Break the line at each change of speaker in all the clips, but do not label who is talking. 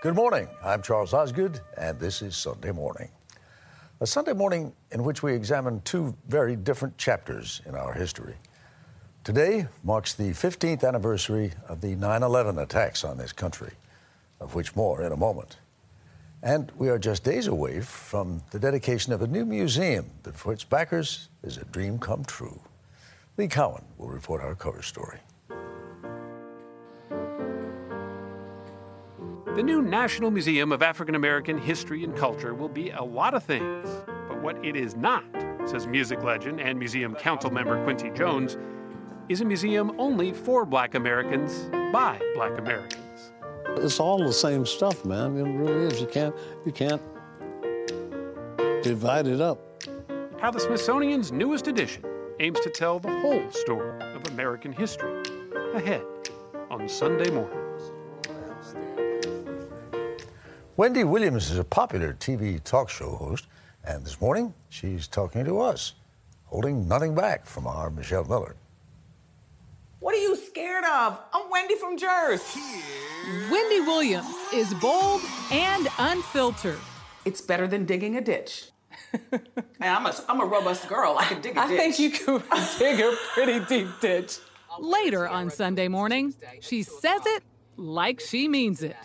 Good morning. I'm Charles Osgood, and this is Sunday Morning. A Sunday morning in which we examine two very different chapters in our history. Today marks the 15th anniversary of the 9 11 attacks on this country, of which more in a moment. And we are just days away from the dedication of a new museum that, for its backers, is a dream come true. Lee Cowan will report our cover story.
The new National Museum of African American History and Culture will be a lot of things, but what it is not, says music legend and museum council member Quincy Jones, is a museum only for black Americans by black Americans.
It's all the same stuff, man. It really is. You can't you can't divide it up.
How the Smithsonian's newest edition aims to tell the whole story of American history ahead on Sunday morning.
Wendy Williams is a popular TV talk show host, and this morning she's talking to us, holding nothing back from our Michelle Miller.
What are you scared of? I'm Wendy from Jersey.
Wendy Williams is bold and unfiltered.
It's better than digging a ditch. Man, I'm a, I'm a robust girl. I can dig a
I
ditch.
I think you could dig a pretty deep ditch. Later on Sunday morning, she says it like she means it.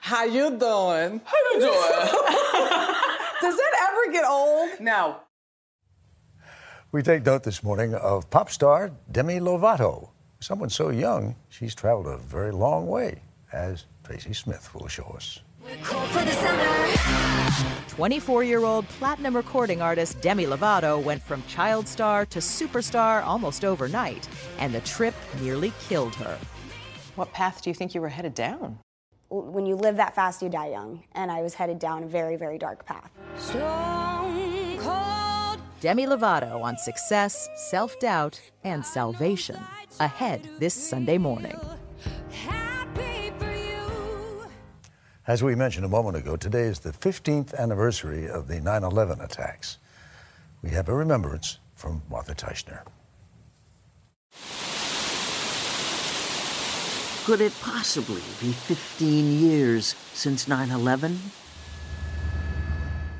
How you doing? How you doing? Does that ever get old? No.
We take note this morning of pop star Demi Lovato, someone so young she's traveled a very long way, as Tracy Smith will show us.
24 year old platinum recording artist Demi Lovato went from child star to superstar almost overnight, and the trip nearly killed her.
What path do you think you were headed down?
When you live that fast, you die young. And I was headed down a very, very dark path.
Demi Lovato on success, self doubt, and salvation. Ahead this Sunday morning.
As we mentioned a moment ago, today is the 15th anniversary of the 9 11 attacks. We have a remembrance from Martha Teichner.
Could it possibly be 15 years since 9 11?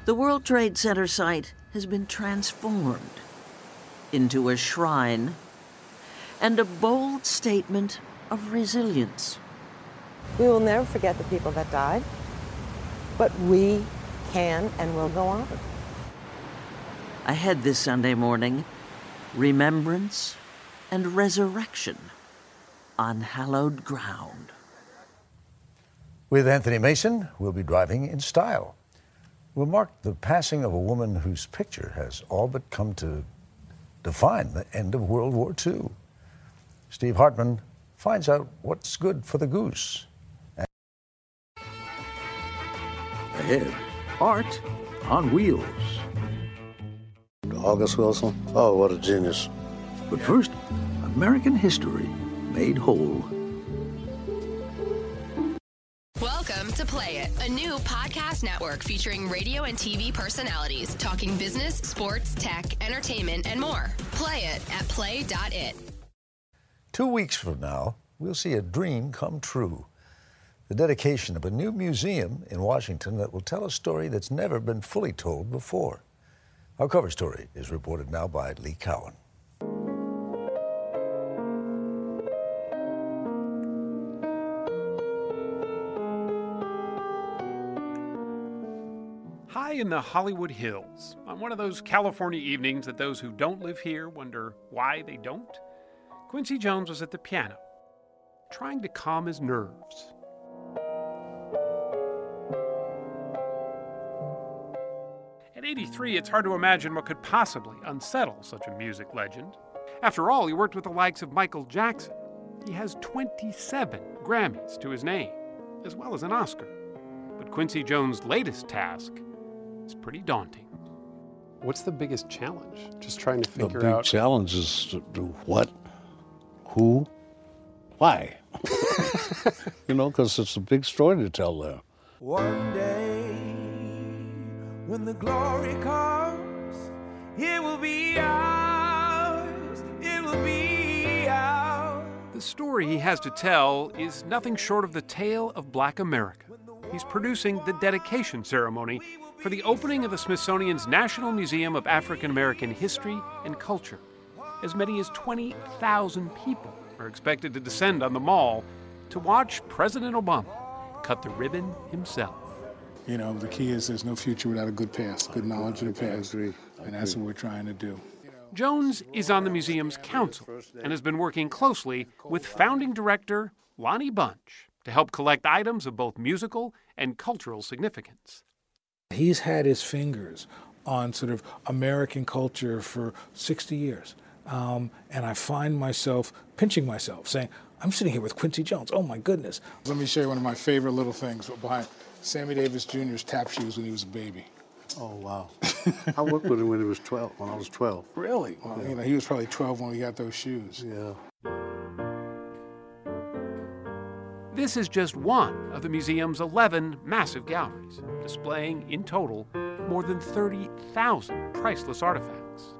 The World Trade Center site has been transformed into a shrine and a bold statement of resilience.
We will never forget the people that died, but we can and will go on.
Ahead this Sunday morning, remembrance and resurrection on hallowed ground.
With Anthony Mason, we'll be driving in style. We'll mark the passing of a woman whose picture has all but come to define the end of World War II. Steve Hartman finds out what's good for the goose.
Ahead, art on wheels.
August Wilson. Oh, what a genius.
But first, American history made whole.
Welcome to Play It, a new podcast network featuring radio and TV personalities talking business, sports, tech, entertainment, and more. Play it at play.it.
Two weeks from now, we'll see a dream come true the dedication of a new museum in Washington that will tell a story that's never been fully told before. Our cover story is reported now by Lee Cowan.
In the Hollywood Hills, on one of those California evenings that those who don't live here wonder why they don't, Quincy Jones was at the piano, trying to calm his nerves. At 83, it's hard to imagine what could possibly unsettle such a music legend. After all, he worked with the likes of Michael Jackson. He has 27 Grammys to his name, as well as an Oscar. But Quincy Jones' latest task is pretty daunting.
What's the biggest challenge? Just trying to figure out.
The
figure
big
out.
challenge is to do what, who, why. you know, because it's a big story to tell there.
One day, when the glory comes, it will be ours. It will be ours.
The story he has to tell is nothing short of the tale of black America. he's producing the dedication ceremony for the opening of the Smithsonian's National Museum of African American History and Culture. As many as 20,000 people are expected to descend on the mall to watch President Obama cut the ribbon himself.
You know, the key is there's no future without a good past, good knowledge of the past. And that's what we're trying to do.
Jones is on the museum's council and has been working closely with founding director Lonnie Bunch to help collect items of both musical and cultural significance.
He's had his fingers on sort of American culture for 60 years. Um, and I find myself pinching myself, saying, I'm sitting here with Quincy Jones. Oh my goodness. Let me show you one of my favorite little things behind Sammy Davis Jr.'s tap shoes when he was a baby.
Oh, wow. I worked with him when he was 12, when I was 12.
Really? Well, yeah. you know, he was probably 12 when we got those shoes.
Yeah.
This is just one of the museum's 11 massive galleries, displaying in total more than 30,000 priceless artifacts.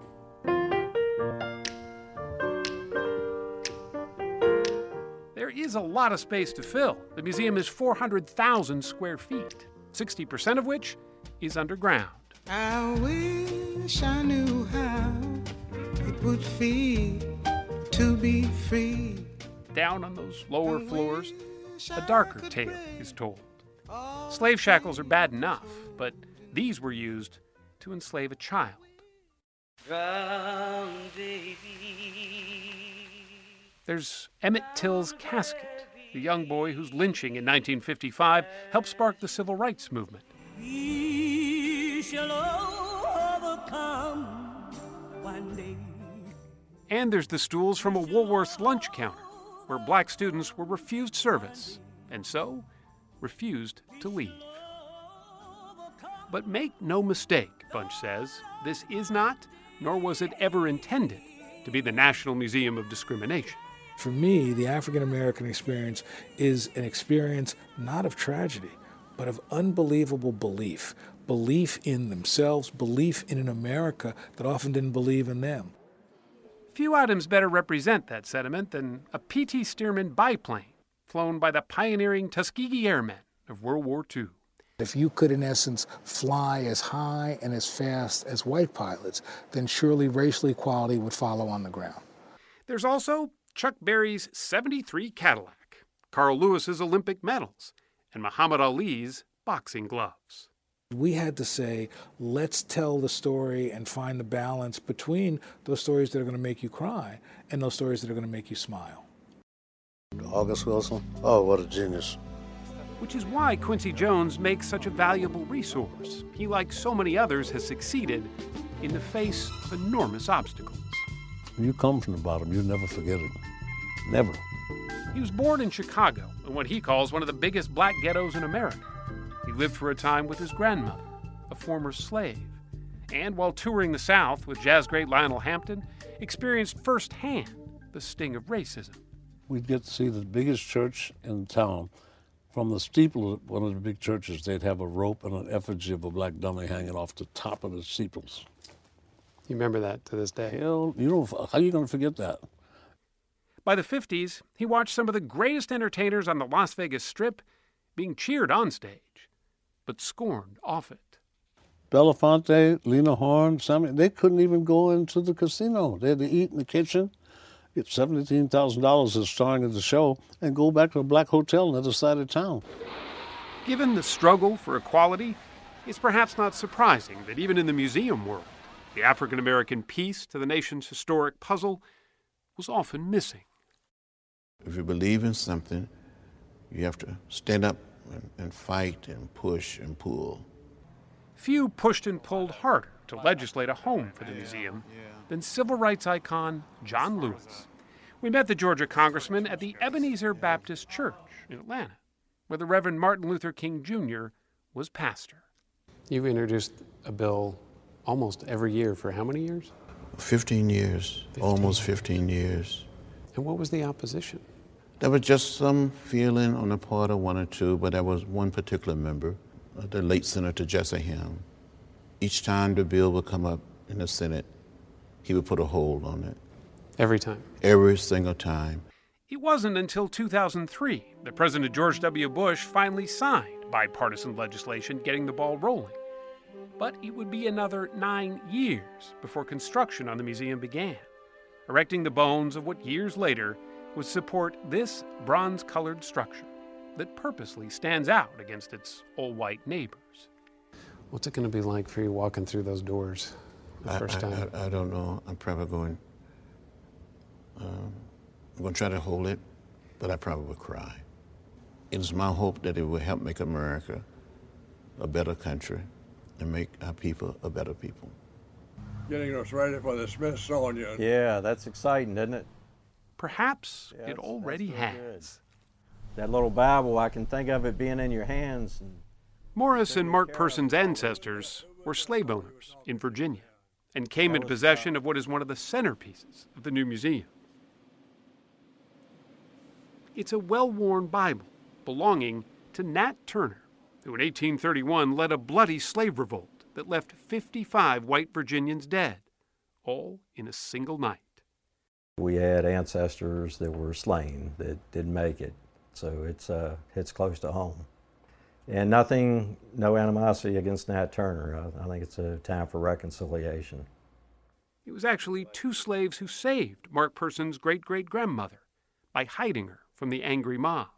There is a lot of space to fill. The museum is 400,000 square feet, 60% of which is underground.
I wish I knew how it would feel to be free.
Down on those lower floors, a darker tale is told. Slave shackles are bad enough, but these were used to enslave a child. There's Emmett Till's casket, the young boy whose lynching in 1955 helped spark the civil rights movement. And there's the stools from a Woolworth's lunch counter, where black students were refused service, and so refused to leave. But make no mistake, Bunch says, this is not, nor was it ever intended, to be the National Museum of Discrimination.
For me, the African American experience is an experience not of tragedy, but of unbelievable belief belief in themselves, belief in an America that often didn't believe in them.
Few items better represent that sentiment than a P.T. Stearman biplane flown by the pioneering Tuskegee Airmen of World War II.
If you could, in essence, fly as high and as fast as white pilots, then surely racial equality would follow on the ground.
There's also Chuck Berry's 73 Cadillac, Carl Lewis's Olympic medals, and Muhammad Ali's boxing gloves.
We had to say, let's tell the story and find the balance between those stories that are going to make you cry and those stories that are going to make you smile.
August Wilson? Oh, what a genius.
Which is why Quincy Jones makes such a valuable resource. He, like so many others, has succeeded in the face of enormous obstacles.
When you come from the bottom, you never forget it. Never.
He was born in Chicago, in what he calls one of the biggest black ghettos in America. He lived for a time with his grandmother, a former slave, and while touring the South with jazz great Lionel Hampton, experienced firsthand the sting of racism.
We'd get to see the biggest church in town. From the steeple of one of the big churches, they'd have a rope and an effigy of a black dummy hanging off the top of the steeples.
You remember that to this day?
Hell, you don't. How are you going to forget that?
By the 50s, he watched some of the greatest entertainers on the Las Vegas Strip being cheered on stage, but scorned off it.
Belafonte, Lena Horne, Sammy, they couldn't even go into the casino. They had to eat in the kitchen, get $17,000 as starring in the show, and go back to a black hotel on the other side of town.
Given the struggle for equality, it's perhaps not surprising that even in the museum world, the African American piece to the nation's historic puzzle was often missing.
If you believe in something, you have to stand up and, and fight and push and pull.
Few pushed and pulled harder to legislate a home for the museum than civil rights icon John Lewis. We met the Georgia congressman at the Ebenezer Baptist Church in Atlanta, where the Reverend Martin Luther King Jr. was pastor.
You've introduced a bill almost every year for how many years?
15 years, 15. almost 15 years.
And what was the opposition?
There was just some feeling on the part of one or two, but there was one particular member, uh, the late Senator Jesse Helm. Each time the bill would come up in the Senate, he would put a hold on it.
Every time?
Every single time.
It wasn't until 2003 that President George W. Bush finally signed bipartisan legislation getting the ball rolling. But it would be another nine years before construction on the museum began, erecting the bones of what years later would support this bronze colored structure that purposely stands out against its all white neighbors.
What's it going to be like for you walking through those doors the
I,
first
I-
time?
I, I don't know. I'm probably going. Um, I'm going to try to hold it, but I probably will cry. It is my hope that it will help make America a better country and make our people a better people.
Getting us ready for the Smithsonian.
Yeah, that's exciting, isn't it?
Perhaps it already has.
That little Bible, I can think of it being in your hands. And
Morris and Mark Person's ancestors were slave owners in Virginia and came into possession of what is one of the centerpieces of the new museum. It's a well worn Bible belonging to Nat Turner, who in 1831 led a bloody slave revolt that left 55 white Virginians dead, all in a single night.
We had ancestors that were slain that didn't make it, so it's uh, it's close to home. And nothing, no animosity against Nat Turner. I, I think it's a time for reconciliation.
It was actually two slaves who saved Mark Person's great great grandmother by hiding her from the angry mob.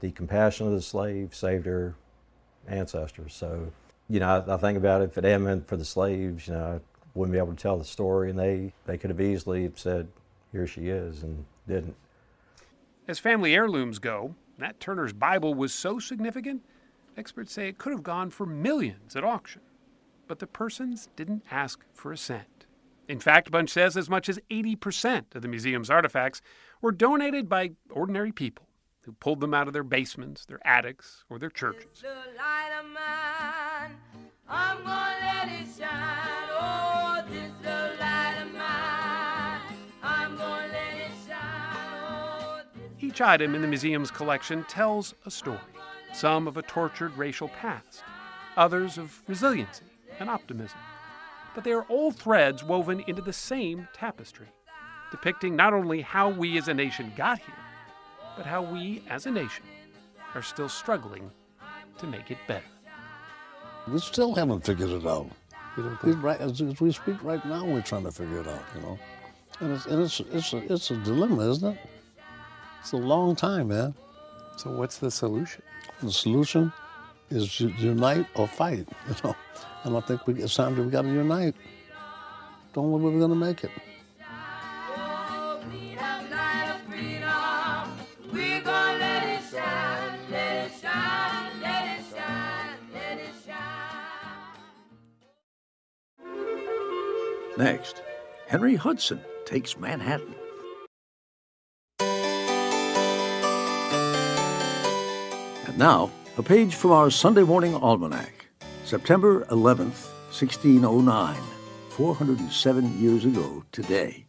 The compassion of the slave saved her ancestors. So, you know, I, I think about it. If it hadn't been for the slaves, you know, wouldn't be able to tell the story, and they they could have easily said, "Here she is," and didn't.
As family heirlooms go, Nat Turner's Bible was so significant, experts say it could have gone for millions at auction. But the persons didn't ask for a cent. In fact, Bunch says as much as 80% of the museum's artifacts were donated by ordinary people who pulled them out of their basements, their attics, or their churches. Each item in the museum's collection tells a story, some of a tortured racial past, others of resiliency and optimism. But they are all threads woven into the same tapestry, depicting not only how we as a nation got here, but how we as a nation are still struggling to make it better.
We still haven't figured it out. We- right, as, as we speak right now, we're trying to figure it out, you know. And it's, and it's, it's, a, it's a dilemma, isn't it? It's a long time, man.
So what's the solution?
The solution is u- unite or fight, you know. And I think we, it's time that we got to unite. Don't know where we're going to make it.
We're gonna let it shine, let it shine, let it shine, let it shine.
Next, Henry Hudson takes Manhattan. Now, a page from our Sunday morning almanac, September 11th, 1609, 407 years ago today.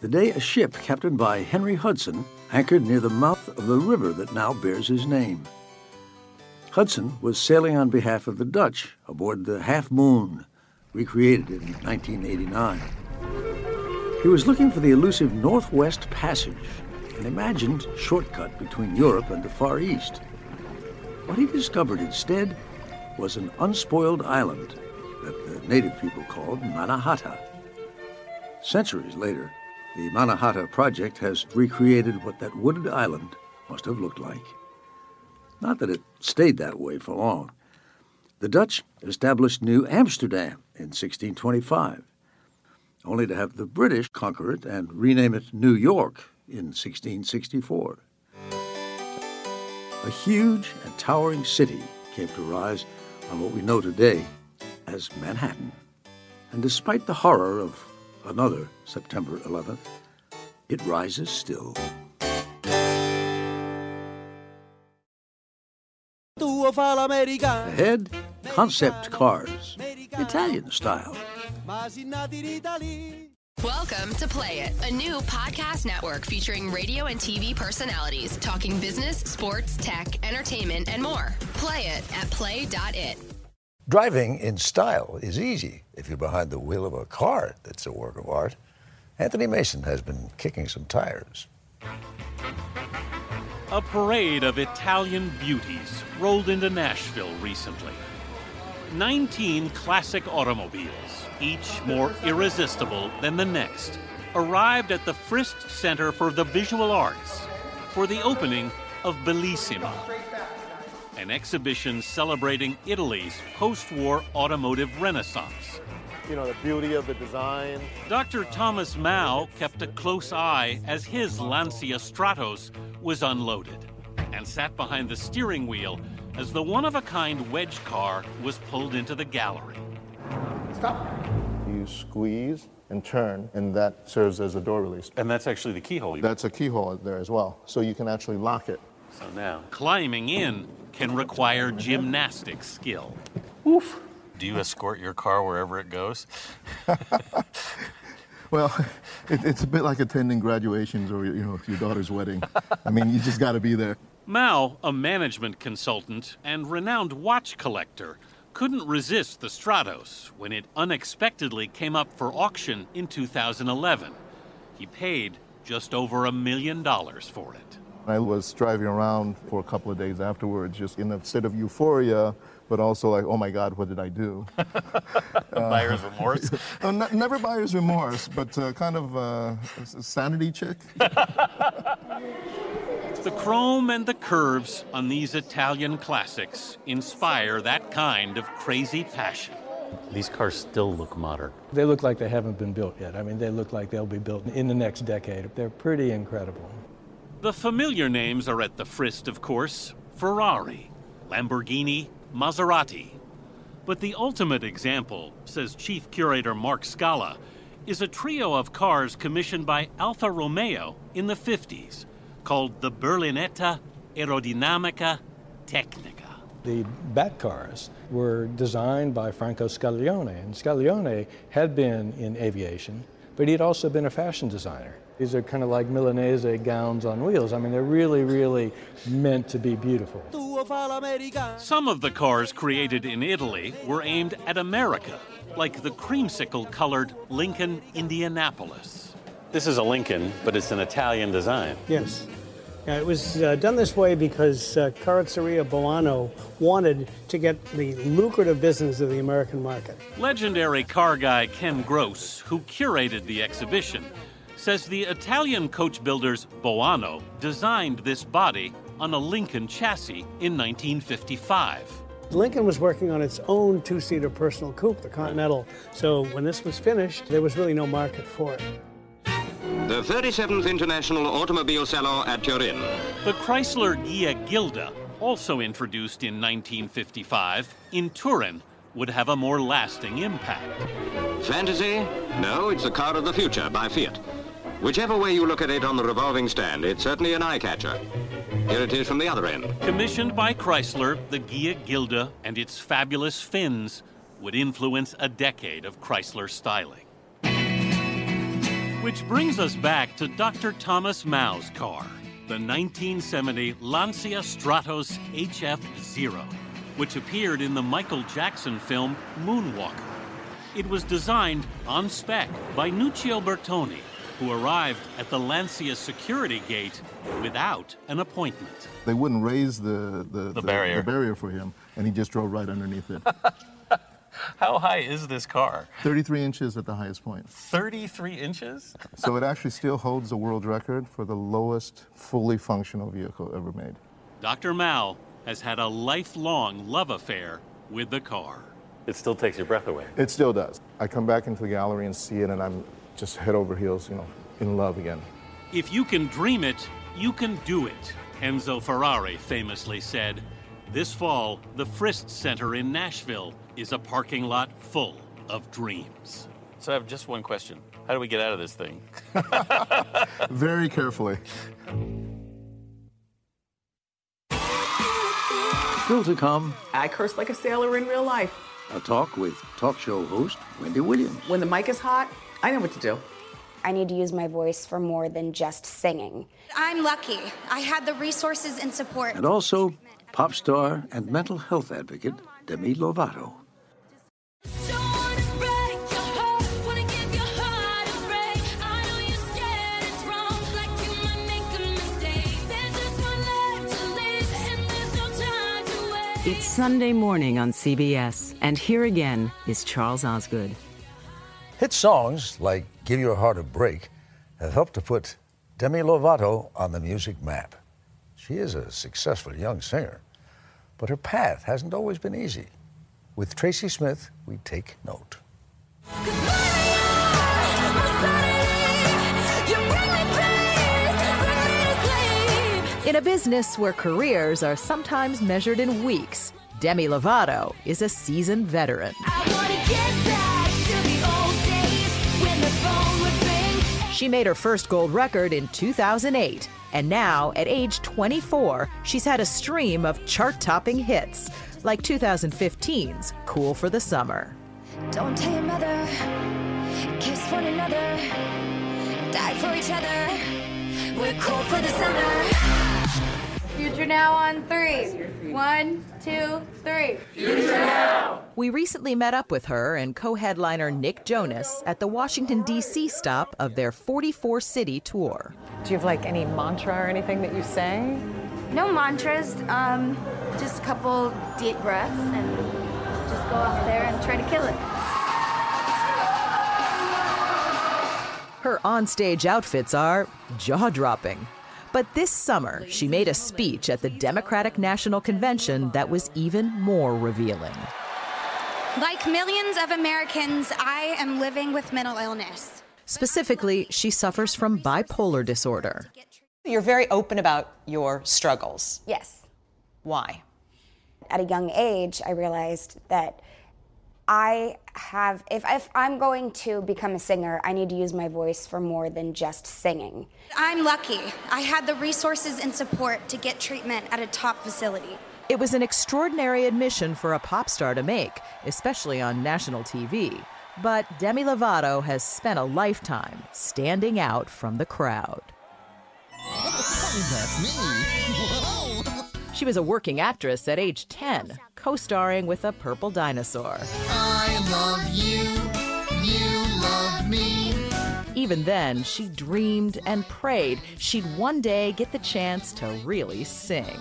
The day a ship captained by Henry Hudson anchored near the mouth of the river that now bears his name. Hudson was sailing on behalf of the Dutch aboard the Half Moon, recreated in 1989. He was looking for the elusive Northwest Passage, an imagined shortcut between Europe and the Far East. What he discovered instead was an unspoiled island that the native people called Mannahatta. Centuries later, the Mannahatta Project has recreated what that wooded island must have looked like. Not that it stayed that way for long. The Dutch established New Amsterdam in 1625, only to have the British conquer it and rename it New York in 1664. A huge and towering city came to rise on what we know today as Manhattan. And despite the horror of another September 11th, it rises still. Ahead, concept cars, Italian style.
Welcome to Play It, a new podcast network featuring radio and TV personalities talking business, sports, tech, entertainment, and more. Play it at play.it.
Driving in style is easy if you're behind the wheel of a car that's a work of art. Anthony Mason has been kicking some tires.
A parade of Italian beauties rolled into Nashville recently. 19 classic automobiles, each more irresistible than the next, arrived at the Frist Center for the Visual Arts for the opening of Bellissima, an exhibition celebrating Italy's post war automotive renaissance.
You know, the beauty of the design.
Dr. Thomas Mao kept a close eye as his Lancia Stratos was unloaded and sat behind the steering wheel as the one of a kind wedge car was pulled into the gallery. Stop.
You squeeze and turn, and that serves as a door release.
And that's actually the keyhole.
That's a keyhole there as well, so you can actually lock it.
So now, climbing in can require gymnastic skill.
Oof.
Do you escort your car wherever it goes?
Well, it, it's a bit like attending graduations or you know your daughter's wedding. I mean, you just got to be there.
Mao, a management consultant and renowned watch collector, couldn't resist the Stratos when it unexpectedly came up for auction in 2011. He paid just over a million dollars for it.
I was driving around for a couple of days afterwards, just in a state of euphoria, but also like, oh my God, what did I do?
Buyer's remorse?
Uh, ne- never buyer's remorse, but uh, kind of uh, a sanity check.
The chrome and the curves on these Italian classics inspire that kind of crazy passion. These cars still look modern.
They look like they haven't been built yet. I mean, they look like they'll be built in the next decade. They're pretty incredible.
The familiar names are at the Frist, of course Ferrari, Lamborghini, Maserati. But the ultimate example, says Chief Curator Mark Scala, is a trio of cars commissioned by Alfa Romeo in the 50s called the Berlinetta Aerodinamica Tecnica.
The Bat cars were designed by Franco Scaglione, and Scaglione had been in aviation, but he'd also been a fashion designer. These are kind of like Milanese gowns on wheels. I mean, they're really, really meant to be beautiful.
Some of the cars created in Italy were aimed at America, like the creamsicle colored Lincoln Indianapolis.
This is a Lincoln, but it's an Italian design.
Yes. Yeah, it was uh, done this way because uh, Carrozzeria Boano wanted to get the lucrative business of the American market.
Legendary car guy Ken Gross, who curated the exhibition, says the Italian coach builders Boano designed this body on a Lincoln chassis in 1955.
Lincoln was working on its own two seater personal coupe, the Continental. So when this was finished, there was really no market for it.
The 37th International Automobile Salon at Turin.
The Chrysler Ghia Gilda, also introduced in 1955 in Turin, would have a more lasting impact.
Fantasy? No, it's the car of the future by Fiat. Whichever way you look at it on the revolving stand, it's certainly an eye catcher. Here it is from the other end.
Commissioned by Chrysler, the Ghia Gilda and its fabulous fins would influence a decade of Chrysler styling. Which brings us back to Dr. Thomas Mao's car, the 1970 Lancia Stratos HF0, which appeared in the Michael Jackson film Moonwalker. It was designed on spec by Nuccio Bertone, who arrived at the Lancia security gate without an appointment.
They wouldn't raise the, the, the,
barrier.
the barrier for him, and he just drove right underneath it.
How high is this car?
33 inches at the highest point.
33 inches?
So it actually still holds the world record for the lowest fully functional vehicle ever made.
Dr. Mao has had a lifelong love affair with the car.
It still takes your breath away.
It still does. I come back into the gallery and see it, and I'm just head over heels, you know, in love again.
If you can dream it, you can do it, Enzo Ferrari famously said. This fall, the Frist Center in Nashville is a parking lot full of dreams.
So I have just one question. How do we get out of this thing?
Very carefully.
Still to come,
I curse like a sailor in real life.
a talk with talk show host Wendy Williams.
When the mic is hot, I know what to do.
I need to use my voice for more than just singing.
I'm lucky. I had the resources and support.
And also, pop star and mental health advocate Demi Lovato.
It's Sunday morning on CBS, and here again is Charles Osgood.
Hit songs like Give Your Heart a Break have helped to put Demi Lovato on the music map. She is a successful young singer, but her path hasn't always been easy. With Tracy Smith, we take note.
In a business where careers are sometimes measured in weeks, Demi Lovato is a seasoned veteran. She made her first gold record in 2008, and now, at age 24, she's had a stream of chart topping hits, like 2015's Cool for the Summer.
Don't tell your mother. Kiss one another. Die for each other. We're cool for the summer.
Future now on three. One, two, three.
We recently met up with her and co headliner Nick Jonas at the Washington, D.C. stop of their 44 city tour.
Do you have like any mantra or anything that you say?
No mantras. Um, just a couple deep breaths and just go out there and try to kill it.
Her onstage outfits are jaw dropping. But this summer, she made a speech at the Democratic National Convention that was even more revealing.
Like millions of Americans, I am living with mental illness.
Specifically, she suffers from bipolar disorder.
You're very open about your struggles.
Yes.
Why?
At a young age, I realized that I have, if, if I'm going to become a singer, I need to use my voice for more than just singing.
I'm lucky. I had the resources and support to get treatment at a top facility.
It was an extraordinary admission for a pop star to make, especially on national TV. But Demi Lovato has spent a lifetime standing out from the crowd.
That's me.
She was a working actress at age 10, co starring with a purple dinosaur.
I love you. You love me.
Even then, she dreamed and prayed she'd one day get the chance to really sing.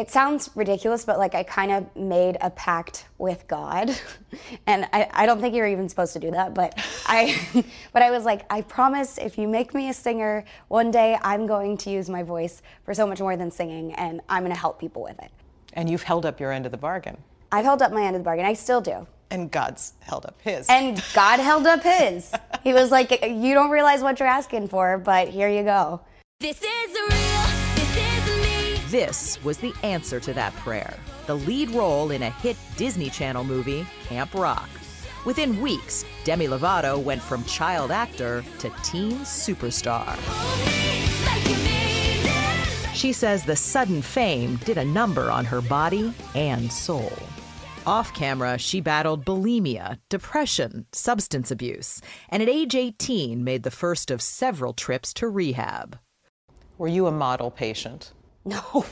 It sounds ridiculous, but like I kind of made a pact with God, and I, I don't think you're even supposed to do that, but I, but I was like, I promise if you make me a singer, one day I'm going to use my voice for so much more than singing, and I'm going to help people with it.
And you've held up your end of the bargain.
I've held up my end of the bargain. I still do.
And God's held up his.
And God held up his. He was like, You don't realize what you're asking for, but here you go.
This is This
was the answer to that prayer the lead role in a hit Disney Channel movie, Camp Rock. Within weeks, Demi Lovato went from child actor to teen superstar. She says the sudden fame did a number on her body and soul. Off camera, she battled bulimia, depression, substance abuse, and at age 18 made the first of several trips to rehab.
Were you a model patient?
No,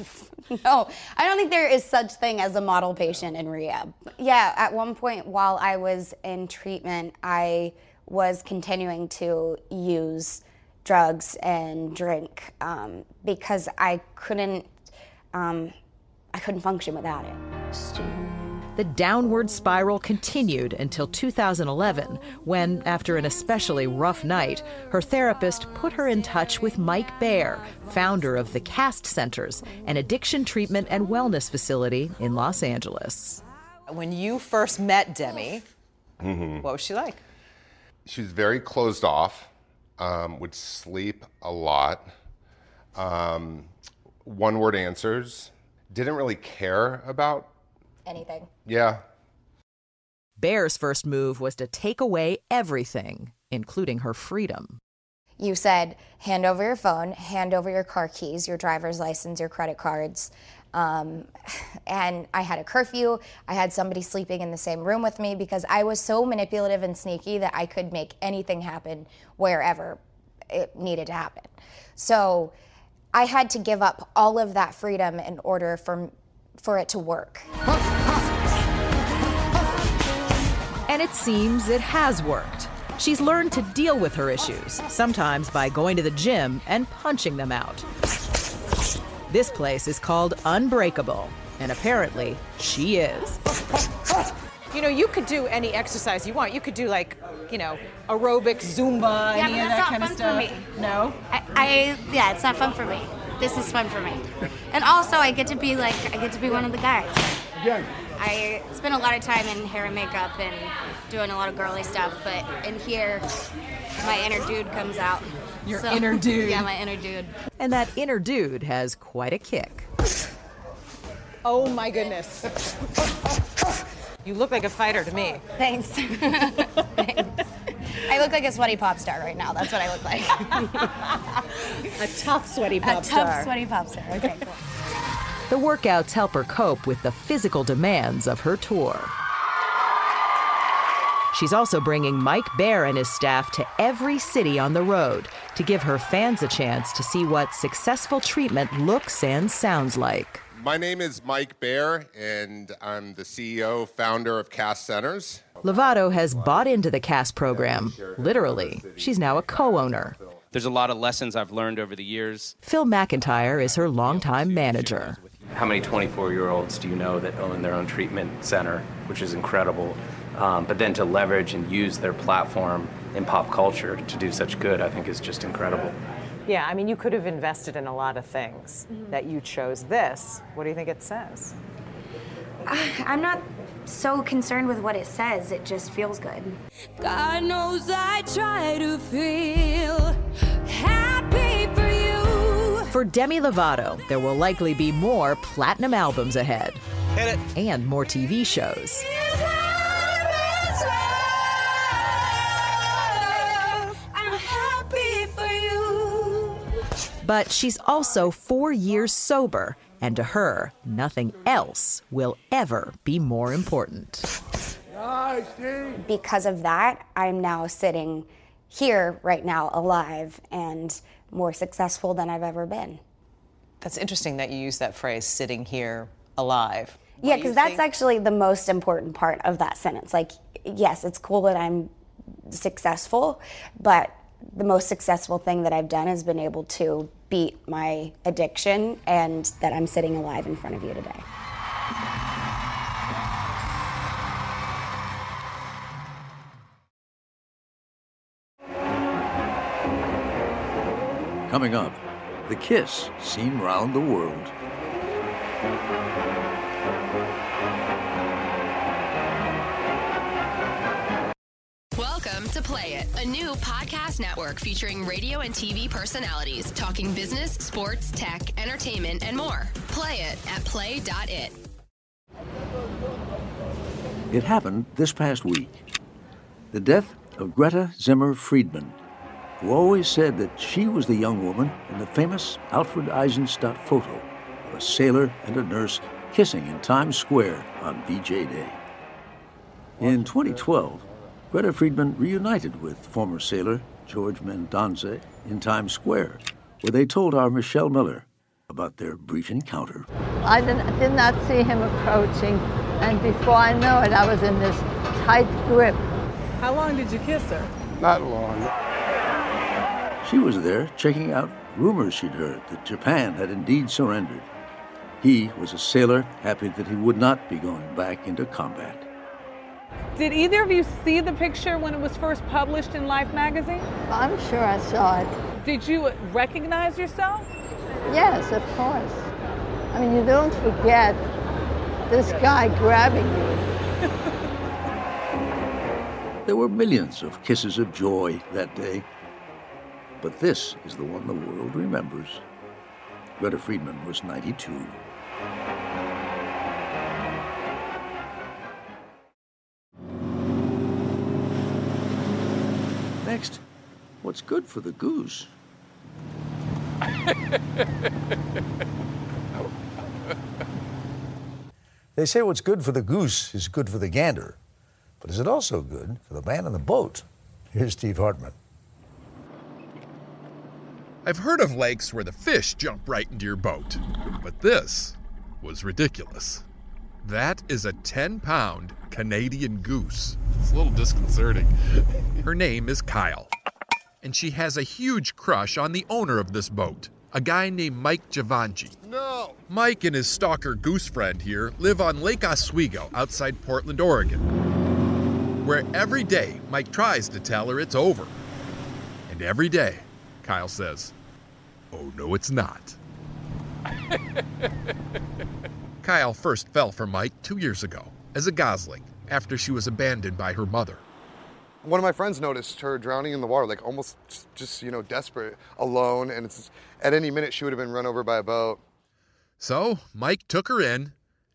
no. I don't think there is such thing as a model patient in rehab. Yeah, at one point while I was in treatment, I was continuing to use drugs and drink um, because I couldn't, um, I couldn't function without it.
The downward spiral continued until 2011, when, after an especially rough night, her therapist put her in touch with Mike Bayer, founder of the CAST Centers, an addiction treatment and wellness facility in Los Angeles.
When you first met Demi,
Mhm.
what was she like?
She was very closed off, um, would sleep a lot, um, one word answers, didn't really care about,
Anything.
yeah.
Bayer's first move was to take away everything, including her freedom.
You said, hand over your phone, hand over your car keys, your driver's license, your credit cards. Um, and I had a curfew. I had somebody sleeping in the same room with me because I was so manipulative and sneaky that I could make anything happen wherever it needed to happen. So I had to give up all of that freedom in order for, for it to work.
And it seems it has worked. She's learned to deal with her issues, sometimes by going to the gym and punching them out. This place is called Unbreakable. And apparently, she is.
You know, you could do any exercise you want. You could do like, you know, aerobic, Zumba,
Yeah,
any
but
of that
not
kind of
fun
stuff.
for me.
No?
I, I yeah, it's not fun for me. This is fun for me. And also, I get to be like, I get to be one of the guys. I spend a lot of time in hair and makeup and doing a lot of girly stuff, but in here, my inner dude comes out.
Your inner dude.
Yeah, my inner dude.
And that inner dude has quite a kick.
Oh my goodness. You look like a fighter to me.
Thanks. Thanks. I look like a sweaty pop star right now. That's what I look like.
a tough, sweaty pop star.
a tough, sweaty pop star. Okay, cool.
The workouts help her cope with the physical demands of her tour. She's also bringing Mike Bayer and his staff to every city on the road to give her fans a chance to see what successful treatment looks and sounds like.
My name is Mike Bayer, and I'm the CEO, founder of Cast Centers.
Lovato has bought into the CAST program. Literally, she's now a co owner.
There's a lot of lessons I've learned over the years.
Phil McIntyre is her longtime manager.
How many 24 year olds do you know that own their own treatment center, which is incredible? Um, but then to leverage and use their platform in pop culture to do such good, I think is just incredible.
Yeah, I mean, you could have invested in a lot of things that you chose this. What do you think it says?
I'm not so concerned with what it says, it just feels good.
God knows I try to feel happy for you.
For Demi Lovato, there will likely be more platinum albums ahead. And more TV shows.
I'm happy for you.
But she's also four years sober, and to her, nothing else will ever be more important.
Because of that, I'm now sitting here right now alive and more successful than I've ever been.
That's interesting that you use that phrase, sitting here alive.
Yeah, because that's actually the most important part of that sentence. Like, yes, it's cool that I'm successful, but the most successful thing that I've done has been able to beat my addiction and that I'm sitting alive in front of you today.
Coming up, the kiss seen round the world.
Welcome to Play It, a new podcast network featuring radio and TV personalities talking business, sports, tech, entertainment, and more. Play it at play.it.
It happened this past week. The death of Greta Zimmer Friedman, who always said that she was the young woman in the famous Alfred Eisenstaedt photo of a sailor and a nurse kissing in Times Square on VJ Day. In 2012, Greta Friedman reunited with former sailor George Mendonsa in Times Square, where they told our Michelle Miller about their brief encounter.
I did, did not see him approaching, and before I know it, I was in this tight grip.
How long did you kiss her?
Not long. She was there checking out rumors she'd heard that Japan had indeed surrendered. He was a sailor, happy that he would not be going back into combat.
Did either of you see the picture when it was first published in Life magazine?
I'm sure I saw it.
Did you recognize yourself?
Yes, of course. I mean, you don't forget this guy grabbing you.
There were millions of kisses of joy that day. But this is the one the world remembers. Greta Friedman was 92. Next, what's good for the goose?
They say what's good for the goose is good for the gander. But is it also good for the man in the boat? Here's Steve Hartman.
I've heard of lakes where the fish jump right into your boat, but this was ridiculous. That is a 10 pound Canadian goose. It's a little disconcerting. Her name is Kyle, and she has a huge crush on the owner of this boat, a guy named Mike Giovanci.
No!
Mike and his stalker goose friend here live on Lake Oswego outside Portland, Oregon, where every day Mike tries to tell her it's over. And every day, Kyle says, Oh, no, it's not. Kyle first fell for Mike two years ago as a gosling after she was abandoned by her mother.
One of my friends noticed her drowning in the water, like almost just, just you know, desperate, alone, and it's at any minute she would have been run over by a boat.
So Mike took her in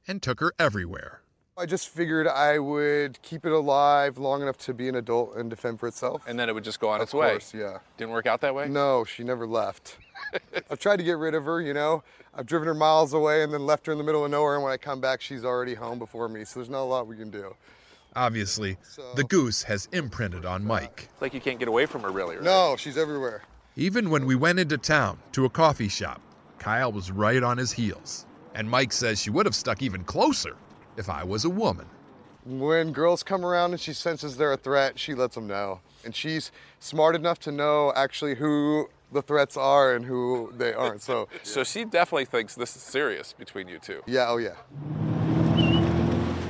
and took her everywhere.
I just figured I would keep it alive long enough to be an adult and defend for itself.
And then it would just go on
Of
its way.
course, yeah.
Didn't work out that way?
No, she never left. I've tried to get rid of her, you know. I've driven her miles away and then left her in the middle of nowhere, and when I come back, she's already home before me. So there's not a lot we can do.
Obviously, the goose has imprinted on Mike.
It's like you can't get away from her, really. Right?
No, she's everywhere.
Even when we went into town to a coffee shop, Kyle was right on his heels. And Mike says she would have stuck even closer if I was a woman.
When girls come around and she senses they're a threat, she lets them know. And she's smart enough to know actually who the threats are and who they aren't. So,
So she definitely thinks this is serious between you two.
yeah, oh yeah.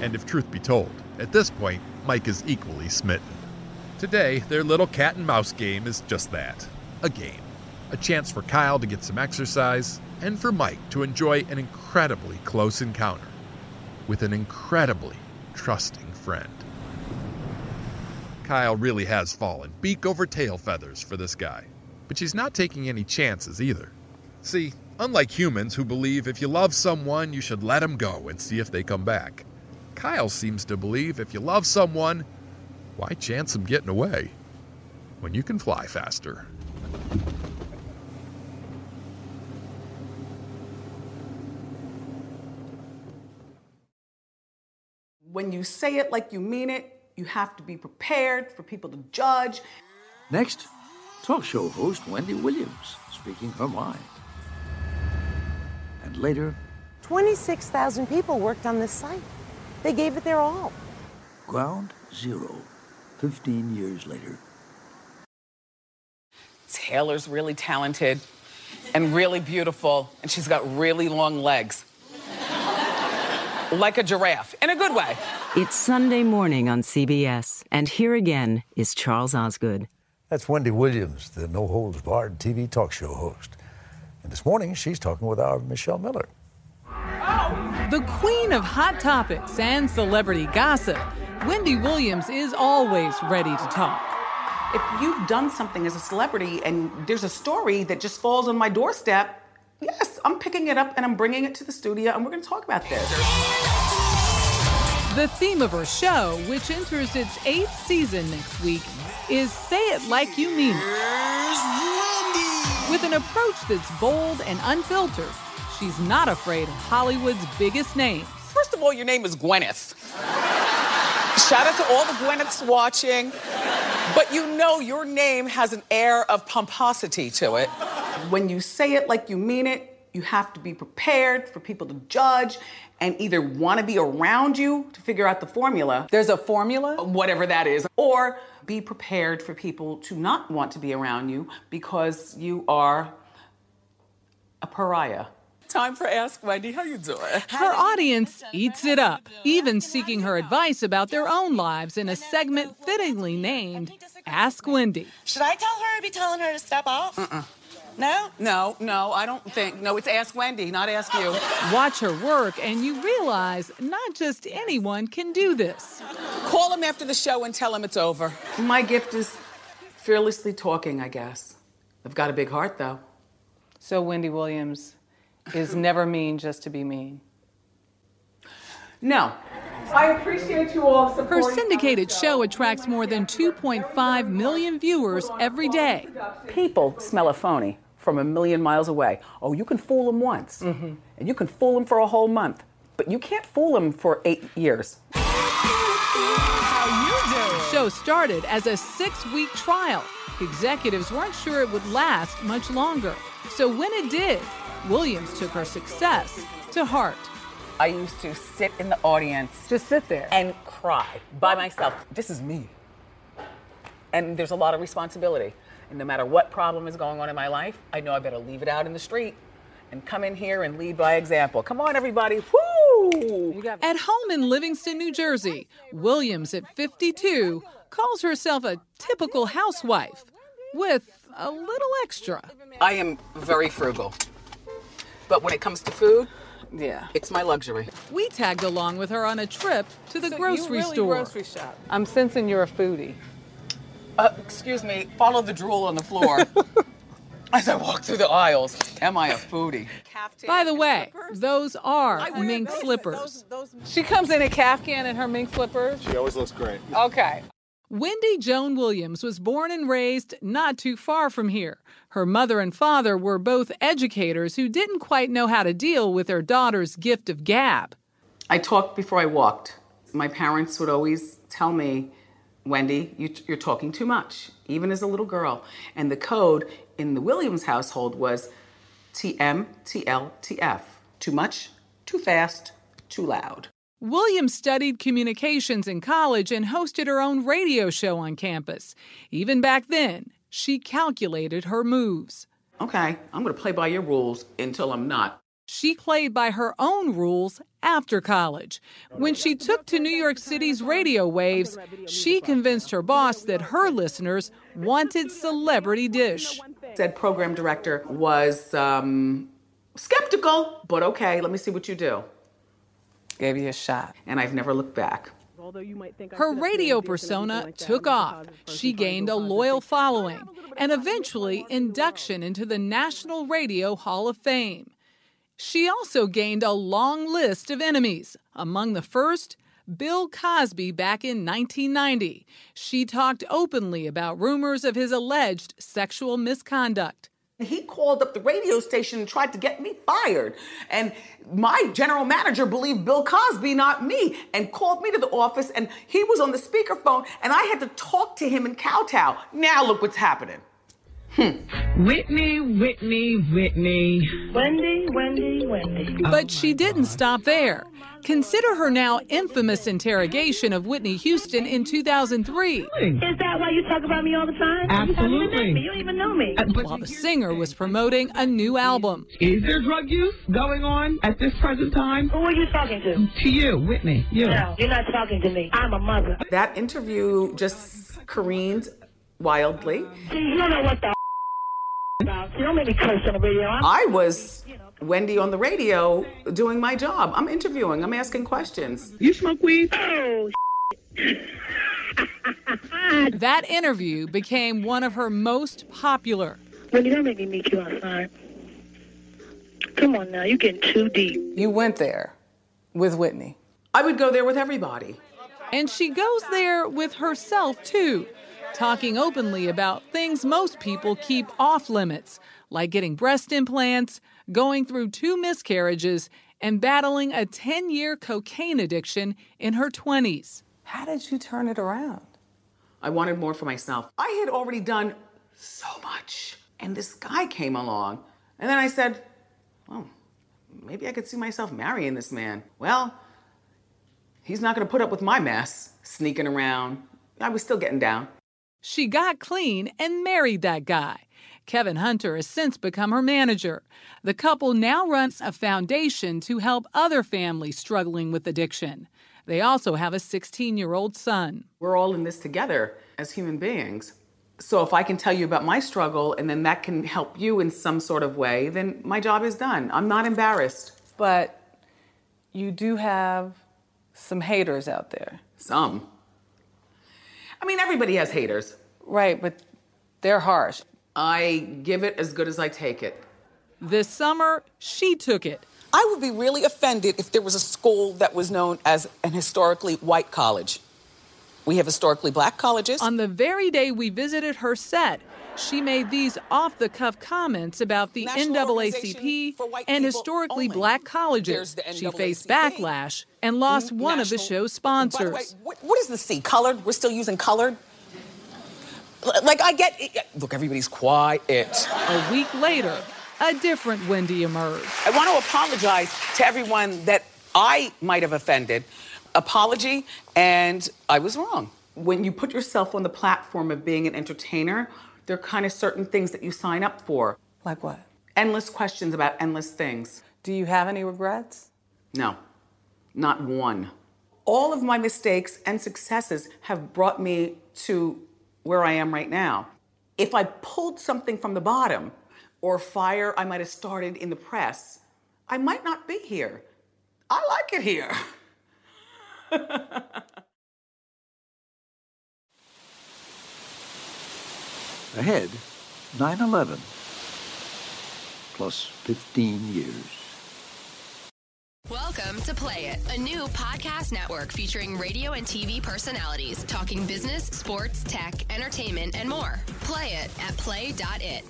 And if truth be told, at this point, Mike is equally smitten. Today, their little cat and mouse game is just that a game. A chance for Kyle to get some exercise, and for Mike to enjoy an incredibly close encounter with an incredibly trusting friend. Kyle really has fallen beak over tail feathers for this guy, but she's not taking any chances either. See, unlike humans who believe if you love someone, you should let them go and see if they come back, Kyle seems to believe if you love someone, why chance them getting away when you can fly faster?
When you say it like you mean it, you have to be prepared for people to judge.
Next, talk show host Wendy Williams speaking her mind. And later,
26,000 people worked on this site. They gave it their all.
Ground Zero, 15 years later.
Taylor's really talented and really beautiful, and she's got really long legs. like a giraffe, in a good way.
It's Sunday morning on CBS, and here again is Charles Osgood.
That's Wendy Williams, the No Holds Barred TV talk show host. And this morning, she's talking with our Michelle Miller. Oh!
The queen of hot topics and celebrity gossip, Wendy Williams is always ready to talk.
If you've done something as a celebrity and there's a story that just falls on my doorstep, yes, I'm picking it up and I'm bringing it to the studio and we're going to talk about this.
The theme of her show, which enters its eighth season next week, is Say It Like You Mean It. With an approach that's bold and unfiltered, she's not afraid of Hollywood's biggest names.
First of all, your name is Gwyneth. Shout out to all the Gwyneths watching. But you know your name has an air of pomposity to it. When you say it like you mean it, you have to be prepared for people to judge and either want to be around you to figure out the formula. There's a formula? Whatever that is. Or be prepared for people to not want to be around you because you are a pariah. Time for Ask Wendy. How you doing?
Her audience eats it up, even seeking her advice about their own lives in a segment fittingly named Ask Wendy.
Should I tell her or be telling her to step off? Uh-uh. No? No, no, I don't think. No, it's Ask Wendy, not Ask You.
Watch her work, and you realize not just anyone can do this.
Call him after the show and tell him it's over. My gift is fearlessly talking, I guess. I've got a big heart, though.
So Wendy Williams is never mean just to be mean.
No. I appreciate you all
Her syndicated show attracts more than 2.5 million viewers every day.
People smell a phony from a million miles away. Oh, you can fool them once, mm-hmm. and you can fool them for a whole month, but you can't fool them for eight years.
The show started as a six week trial. Executives weren't sure it would last much longer. So when it did, Williams took her success to heart.
I used to sit in the audience,
just sit there,
and cry by myself. This is me. And there's a lot of responsibility. And no matter what problem is going on in my life, I know I better leave it out in the street and come in here and lead by example. Come on, everybody. Woo!
At home in Livingston, New Jersey, Williams, at 52, calls herself a typical housewife with a little extra.
I am very frugal. But when it comes to food, yeah, it's my luxury.
We tagged along with her on a trip to the
So
grocery
you really
store.
grocery shop. I'm sensing you're a foodie.
Uh, excuse me, follow the drool on the floor. As I walk through the aisles, am I a foodie?
By the way, those are mink slippers.
She comes in a caftan and her mink slippers.
She always looks great.
Okay.
Wendy Joan Williams was born and raised not too far from here. Her mother and father were both educators who didn't quite know how to deal with their daughter's gift of gab.
I talked before I walked. My parents would always tell me, Wendy, you, you're talking too much, even as a little girl. And the code in the Williams household was TM, TL, TF. Too much, too fast, too loud.
Williams studied communications in college and hosted her own radio show on campus. Even back then, she calculated her moves.
Okay, I'm going to play by your rules until I'm not.
She played by her own rules after college. When she took to New York City's radio waves, she convinced her boss that her listeners wanted celebrity dish.
Said program director was um, skeptical, but okay, let me see what you do. Gave you a shot, and I've never looked back.
Her radio persona took off. She gained a loyal following and eventually induction into the National Radio Hall of Fame. She also gained a long list of enemies. Among the first, Bill Cosby back in 1990. She talked openly about rumors of his alleged sexual misconduct.
He called up the radio station and tried to get me fired. And my general manager believed Bill Cosby, not me, and called me to the office. And he was on the speakerphone, and I had to talk to him in kowtow. Now look what's happening. Hmm.
Whitney, Whitney, Whitney. Wendy, Wendy, Wendy.
Oh but she didn't stop there. Consider her now infamous interrogation of Whitney Houston in 2003.
Is that why you talk about me all the time?
Absolutely.
You don't even know me.
Uh, While the singer was promoting a new album.
Is there drug use going on at this present time? Who are you talking to? To you, Whitney. You.
No,
you're not talking to me. I'm a mother.
That interview just careened wildly.
You don't know what the about. You don't make me curse on the radio. I'm-
I was Wendy on the radio doing my job. I'm interviewing, I'm asking questions.
You smoke weed? Oh,
That interview became one of her most popular.
Wendy, don't make me meet you outside. Come on now, you're getting too deep.
You went there with Whitney. I would go there with everybody.
And she goes there with herself, too, talking openly about things most people keep off limits, like getting breast implants, going through two miscarriages, and battling a 10 year cocaine addiction in her 20s.
How did you turn it around? I wanted more for myself. I had already done so much. And this guy came along. And then I said, oh, maybe I could see myself marrying this man. Well, he's not going to put up with my mess, sneaking around. I was still getting down.
She got clean and married that guy. Kevin Hunter has since become her manager. The couple now runs a foundation to help other families struggling with addiction. They also have a 16 year old son.
We're all in this together as human beings. So if I can tell you about my struggle and then that can help you in some sort of way, then my job is done. I'm not embarrassed.
But you do have some haters out there.
Some. I mean, everybody has haters.
Right, but they're harsh.
I give it as good as I take it.
This summer, she took it.
I would be really offended if there was a school that was known as an historically white college. We have historically black colleges.
On the very day we visited her set, she made these off the cuff comments about the NAACP and historically black colleges. She faced backlash and lost one of the show's sponsors.
By the way, what, what is the C? Colored? We're still using colored? L- Like, I get it. Look, everybody's quiet.
A week later, a different Wendy emerged.
I want to apologize to everyone that I might have offended. Apology, and I was wrong. When you put yourself on the platform of being an entertainer, there are kind of certain things that you sign up for.
Like what?
endless questions about endless things.
Do you have any regrets?
No, not one. All of my mistakes and successes have brought me to where I am right now. If I pulled something from the bottom or fire I might have started in the press, I might not be here. I like it here.
Ahead, 9 11, plus 15 years.
Welcome to Play It, a new podcast network featuring radio and TV personalities talking business, sports, tech, entertainment, and more. Play it at play.it.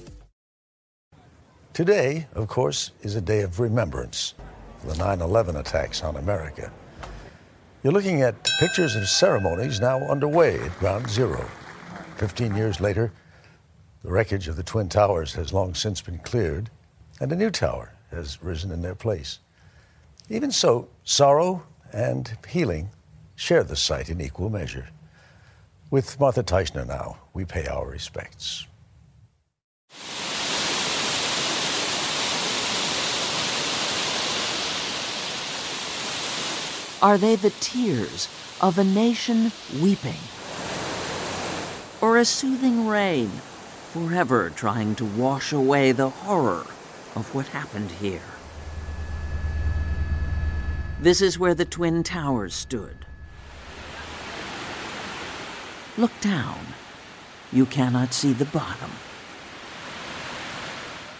Today, of course, is a day of remembrance for the 9 11 attacks on America. You're looking at pictures of ceremonies now underway at Ground Zero. Fifteen years later, the wreckage of the Twin Towers has long since been cleared, and a new tower has risen in their place. Even so, sorrow and healing share the site in equal measure. With Martha Teichner now, we pay our respects.
Are they the tears of a nation weeping? Or a soothing rain, forever trying to wash away the horror of what happened here? This is where the Twin Towers stood. Look down. You cannot see the bottom.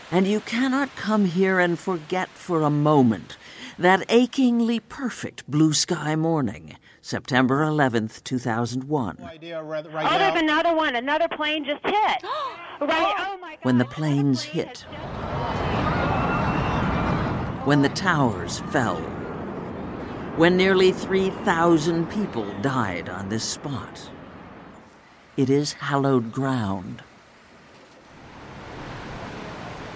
And you cannot come here and forget for a moment that achingly perfect blue sky morning, September 11th, 2001.
oh, there's another one. Another plane just hit. Oh, right. Oh, oh my God.
When the planes hit. When the towers fell. When nearly 3,000 people died on this spot. It is hallowed ground.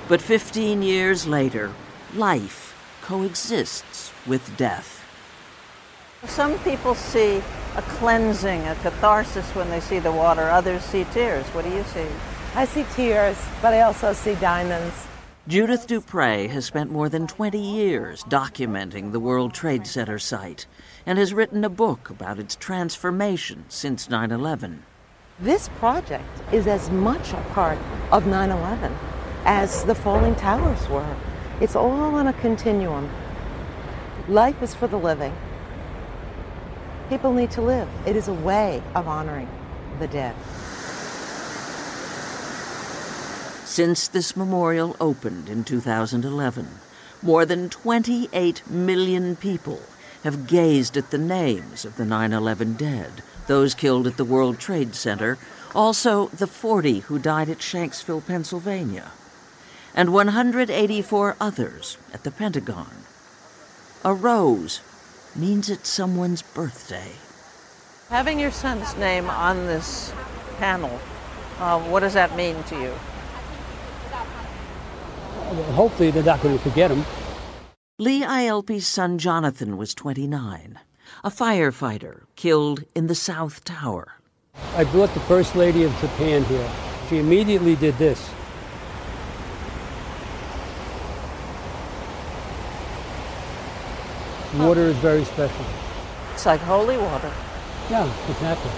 But 15 years later, life coexists with death.
Some people see a cleansing, a catharsis when they see the water. Others see tears. What do you see?
I see tears, but I also see diamonds.
Judith Dupre has spent more than 20 years documenting the World Trade Center site and has written a book about its transformation since 9 11.
This project is as much a part of 9 11 as the falling towers were. It's all on a continuum. Life is for the living. People need to live. It is a way of honoring the dead.
Since this memorial opened in 2011, more than 28 million people have gazed at the names of the 9 11 dead, those killed at the World Trade Center, also the 40 who died at Shanksville, Pennsylvania, and 184 others at the Pentagon. A rose means it's someone's birthday.
Having your son's name on this panel, uh, what does that mean to you?
Hopefully they're not going to forget him.
Lee Ielpe's son Jonathan was 29, a firefighter killed in the South Tower.
I brought the First Lady of Japan here. She immediately did this. Water is very special.
It's like holy water.
Yeah, exactly.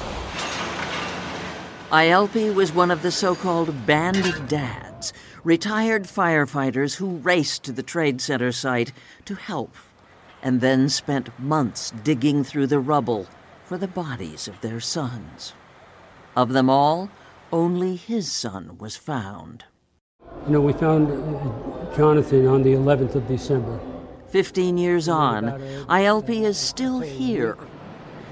Ielpe was one of the so called Band of Dads, retired firefighters who raced to the Trade Center site to help, and then spent months digging through the rubble for the bodies of their sons. Of them all, only his son was found.
You know, we found uh, Jonathan on the 11th of December.
Fifteen years on, Ielpe is still here,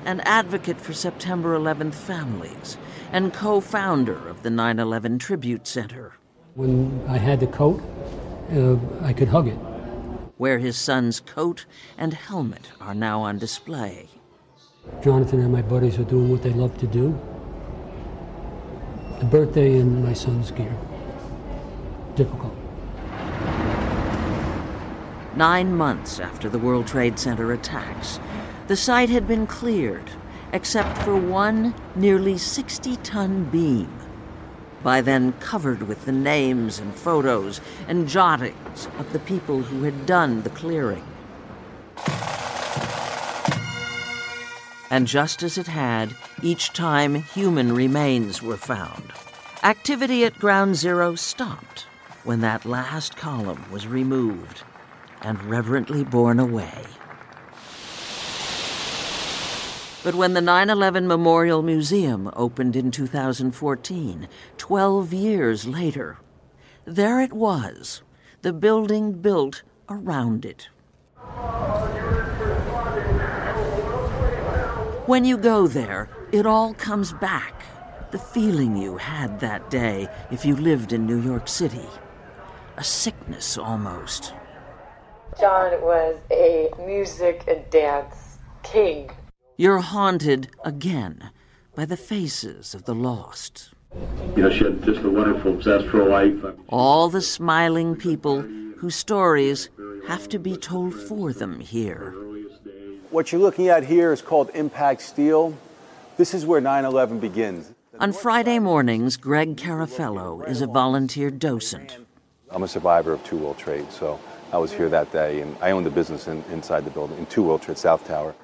an advocate for September 11th families and co founder of the 9 11 Tribute Center.
When I had the coat, uh, I could hug it.
Where his son's coat and helmet are now on display.
Jonathan and my buddies are doing what they love to do. The birthday in my son's gear. Difficult.
Nine months after the World Trade Center attacks, the site had been cleared, except for one nearly 60 ton beam. By then covered with the names and photos and jottings of the people who had done the clearing. And just as it had, each time human remains were found, activity at Ground Zero stopped when that last column was removed and reverently borne away. But when the 9 11 Memorial Museum opened in 2014, 12 years later, there it was, the building built around it. When you go there, it all comes back. The feeling you had that day if you lived in New York City. A sickness almost.
John was a music and dance king.
You're haunted again by the faces of the lost.
You know, she had just a wonderful zest for life.
All the smiling people whose stories have to be told for them here.
What you're looking at here is called impact steel. This is where 9 11 begins.
On Friday mornings, Greg Carafello is a volunteer docent.
I'm a survivor of two World Trade, so I was here that day, and I owned the business in, inside the building, in two World Trade South Tower.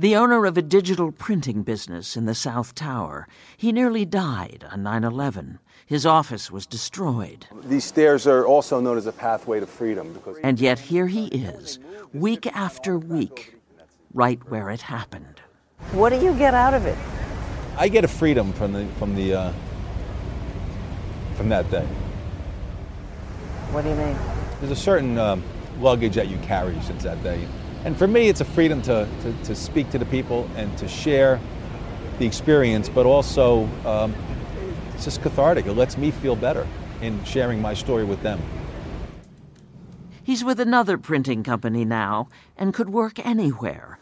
The owner of a digital printing business in the South Tower, he nearly died on 9 11. His office was destroyed.
These stairs are also known as a pathway to freedom. Because
and yet here he is, week after week, right where it happened.
What do you get out of it?
I get a freedom from the from the uh, from that day.
What do you mean?
There's a certain um, luggage that you carry since that day. And for me, it's a freedom to, to, to speak to the people and to share the experience, but also um, it's just cathartic. It lets me feel better in sharing my story with them.
He's with another printing company now and could work anywhere.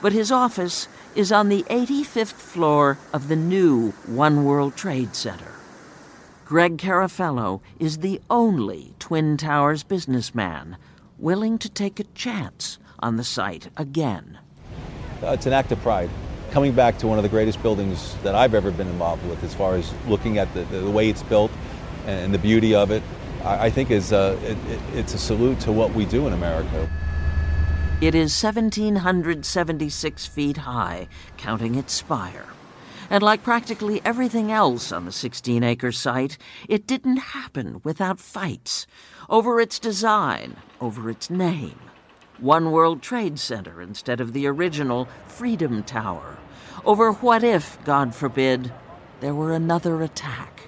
But his office is on the 85th floor of the new One World Trade Center. Greg Carafello is the only Twin Towers businessman willing to take a chance on the site again.
Uh, it's an act of pride. Coming back to one of the greatest buildings that I've ever been involved with, as far as looking at the, the way it's built and the beauty of it, I, I think is a, it, it, it's a salute to what we do in America.
It is 1,776 feet high, counting its spire. And like practically everything else on the 16 acre site, it didn't happen without fights over its design, over its name. One World Trade Center instead of the original Freedom Tower. Over what if, God forbid, there were another attack.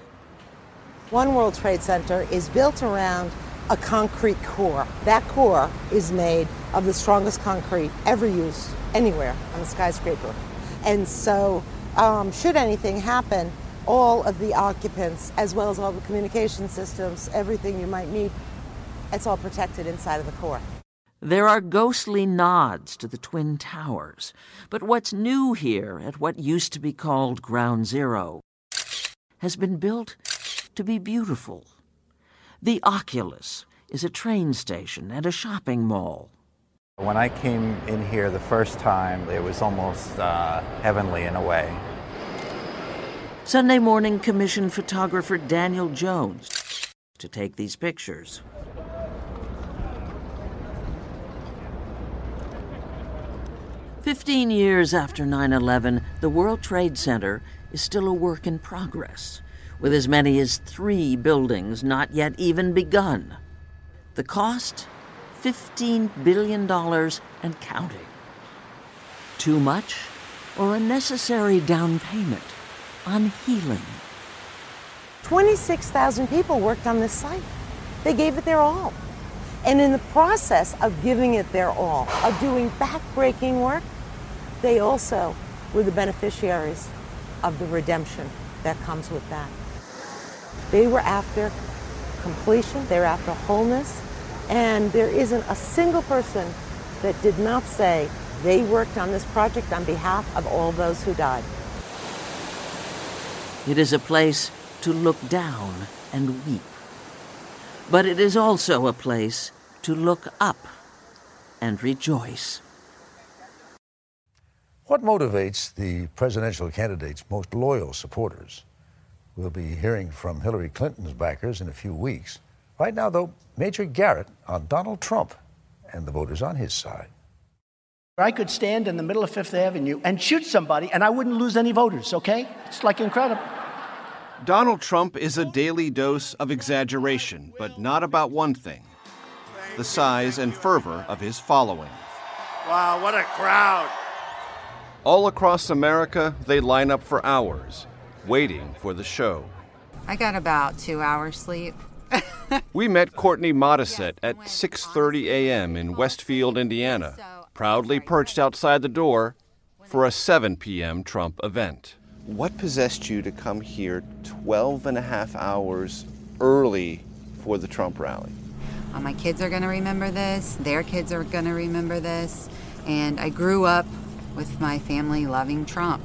One World Trade Center is built around a concrete core. That core is made of the strongest concrete ever used anywhere on a skyscraper. And so, um, should anything happen, all of the occupants, as well as all the communication systems, everything you might need, it's all protected inside of the core.
There are ghostly nods to the Twin Towers, but what's new here at what used to be called Ground Zero has been built to be beautiful. The Oculus is a train station and a shopping mall.
When I came in here the first time, it was almost uh, heavenly in a way.
Sunday morning commissioned photographer Daniel Jones to take these pictures. Fifteen years after 9 11, the World Trade Center is still a work in progress, with as many as three buildings not yet even begun. The cost? $15 billion and counting. Too much or a necessary down payment on healing?
26,000 people worked on this site. They gave it their all. And in the process of giving it their all, of doing backbreaking work, they also were the beneficiaries of the redemption that comes with that. They were after completion, they were after wholeness, and there isn't a single person that did not say they worked on this project on behalf of all those who died.
It is a place to look down and weep. But it is also a place to look up and rejoice.
What motivates the presidential candidate's most loyal supporters? We'll be hearing from Hillary Clinton's backers in a few weeks. Right now, though, Major Garrett on Donald Trump and the voters on his side.
I could stand in the middle of Fifth Avenue and shoot somebody and I wouldn't lose any voters, okay? It's like incredible.
Donald Trump is a daily dose of exaggeration, but not about one thing the size and fervor of his following.
Wow, what a crowd!
All across America, they line up for hours, waiting for the show.
I got about two hours sleep.
we met Courtney Modisette at 6:30 a.m. in Westfield, Indiana, proudly perched outside the door for a 7 p.m. Trump event.
What possessed you to come here 12 and a half hours early for the Trump rally?
Uh, my kids are going to remember this, their kids are going to remember this, and I grew up with my family loving Trump.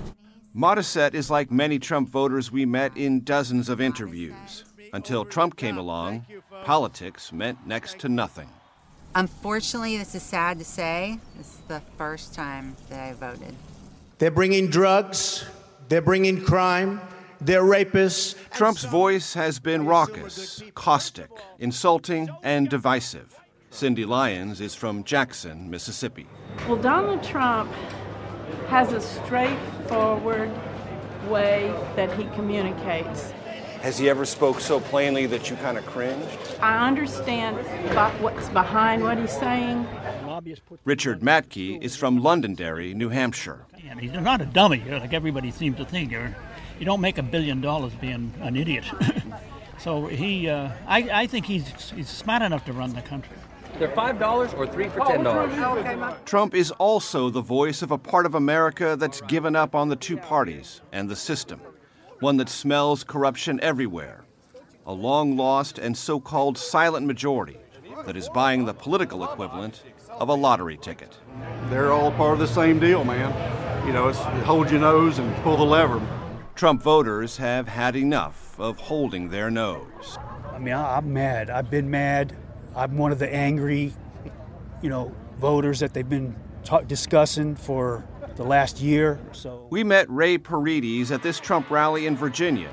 Modisette is like many Trump voters we met in dozens of interviews. Until Trump came along, politics meant next to nothing.
Unfortunately, this is sad to say, this is the first time that I voted.
They're bringing drugs, they're bringing crime, they're rapists.
Trump's voice has been raucous, caustic, insulting, and divisive. Cindy Lyons is from Jackson, Mississippi.
Well, Donald Trump has a straightforward way that he communicates.
Has he ever spoke so plainly that you kind of cringed?
I understand what's behind what he's saying.
Richard Matke is from Londonderry, New Hampshire.
And he's not a dummy, like everybody seems to think. You're, you don't make a billion dollars being an idiot. so he, uh, I, I think he's, he's smart enough to run the country.
They're five dollars or three for ten dollars.
Oh, Trump is also the voice of a part of America that's given up on the two parties and the system, one that smells corruption everywhere, a long lost and so called silent majority that is buying the political equivalent of a lottery ticket.
They're all part of the same deal, man. You know, it's hold your nose and pull the lever.
Trump voters have had enough of holding their nose.
I mean, I'm mad. I've been mad. I'm one of the angry, you know, voters that they've been ta- discussing for the last year. So
we met Ray Paredes at this Trump rally in Virginia,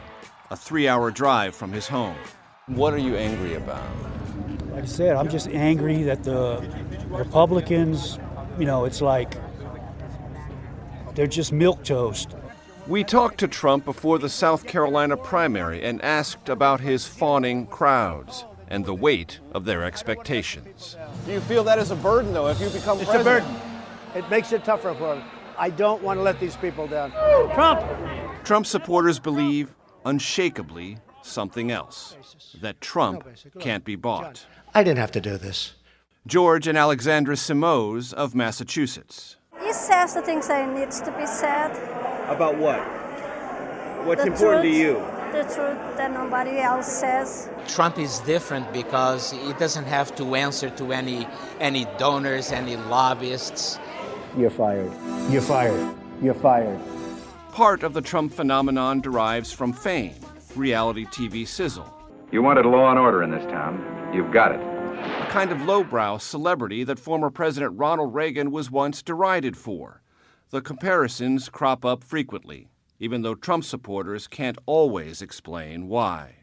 a three-hour drive from his home.
What are you angry about?
Like I said, I'm just angry that the Republicans, you know, it's like they're just milk toast.
We talked to Trump before the South Carolina primary and asked about his fawning crowds and the weight of their expectations.
Do you feel that as a burden, though, if you become
it's
president?
a burden. It makes it tougher for them. I don't want to let these people down. Trump!
Trump supporters believe unshakably something else that Trump can't be bought.
I didn't have to do this.
George and Alexandra Simoes of Massachusetts.
He says the things that needs to be said.
About what? What's
The
important
truth.
to you?
The truth that nobody else says.
Trump is different because he doesn't have to answer to any any donors, any lobbyists.
You're fired. You're fired. You're fired.
Part of the Trump phenomenon derives from fame, reality TV sizzle,
You wanted law and order in this town. You've got it.
a kind of lowbrow celebrity that former President Ronald Reagan was once derided for. The comparisons crop up frequently, even though Trump supporters can't always explain why.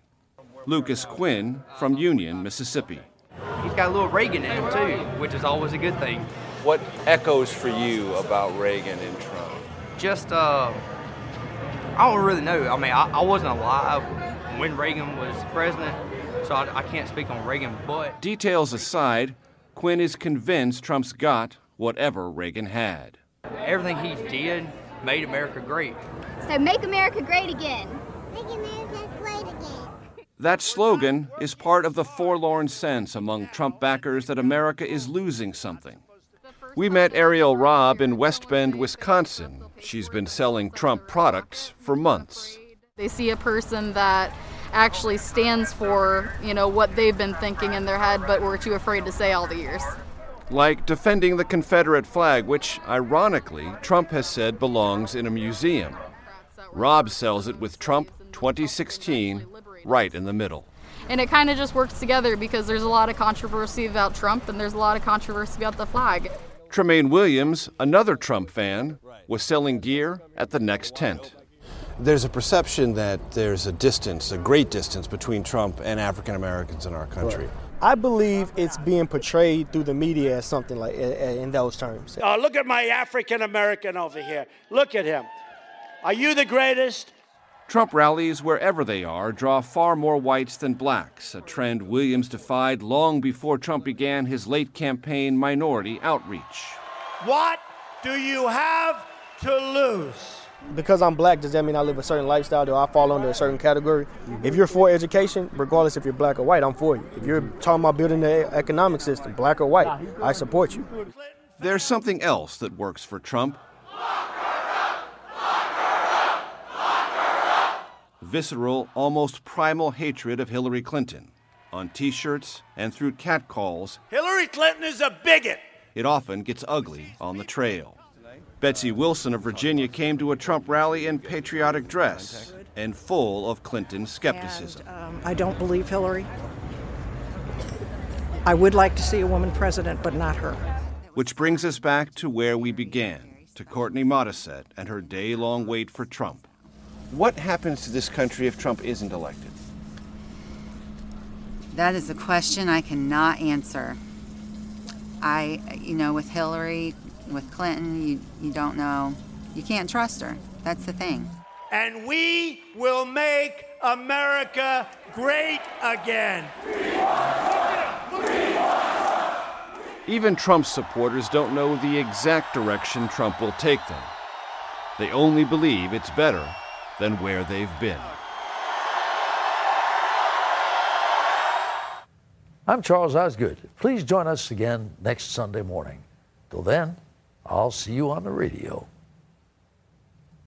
Lucas Quinn from Union, Mississippi.
He's got a little Reagan in him too, which is always a good thing.
What echoes for you about Reagan and Trump?
Just, uh, I don't really know. I mean, I, I wasn't alive when Reagan was president, so I, I can't speak on Reagan, but
Details aside, Quinn is convinced Trump's got whatever Reagan had.
everything he did made America great.
So make America great again. Make America great again.
That slogan is part of the forlorn sense among Trump backers that America is losing something. We met Ariel Robb in West Bend, Wisconsin. She's been selling Trump products for months.
They see a person that actually stands for, you know, what they've been thinking in their head but were too afraid to say all the years.
Like defending the Confederate flag, which, ironically, Trump has said belongs in a museum. Robb sells it with Trump 2016 right in the middle.
And it kind of just works together because there's a lot of controversy about Trump and there's a lot of controversy about the flag.
Tremaine Williams, another Trump fan, was selling gear at the next tent. There's a perception that there's a distance, a great distance, between Trump and African Americans in our country.
I believe it's being portrayed through the media as something like in those terms.
Oh, look at my African American over here. Look at him. Are you the greatest?
Trump rallies, wherever they are, draw far more whites than blacks, a trend Williams defied long before Trump began his late campaign minority outreach.
What do you have to lose?
Because I'm black, does that mean I live a certain lifestyle? Do I fall under a certain category? Mm-hmm. If you're for education, regardless if you're black or white, I'm for you. If you're talking about building the economic system, black or white, I support you.
There's something else that works for Trump. Visceral, almost primal hatred of Hillary Clinton on t shirts and through catcalls.
Hillary Clinton is a bigot.
It often gets ugly on the trail. Betsy Wilson of Virginia came to a Trump rally in patriotic dress and full of Clinton skepticism.
And, um, I don't believe Hillary. I would like to see a woman president, but not her.
Which brings us back to where we began, to Courtney Modisette and her day long wait for Trump. What happens to this country if Trump isn't elected?
That is a question I cannot answer. I, you know, with Hillary, with Clinton, you, you don't know. You can't trust her. That's the thing.
And we will make America great again.
Even Trump's supporters don't know the exact direction Trump will take them. They only believe it's better than where they've been.
I'm Charles Osgood. Please join us again next Sunday morning. Till then, I'll see you on the radio.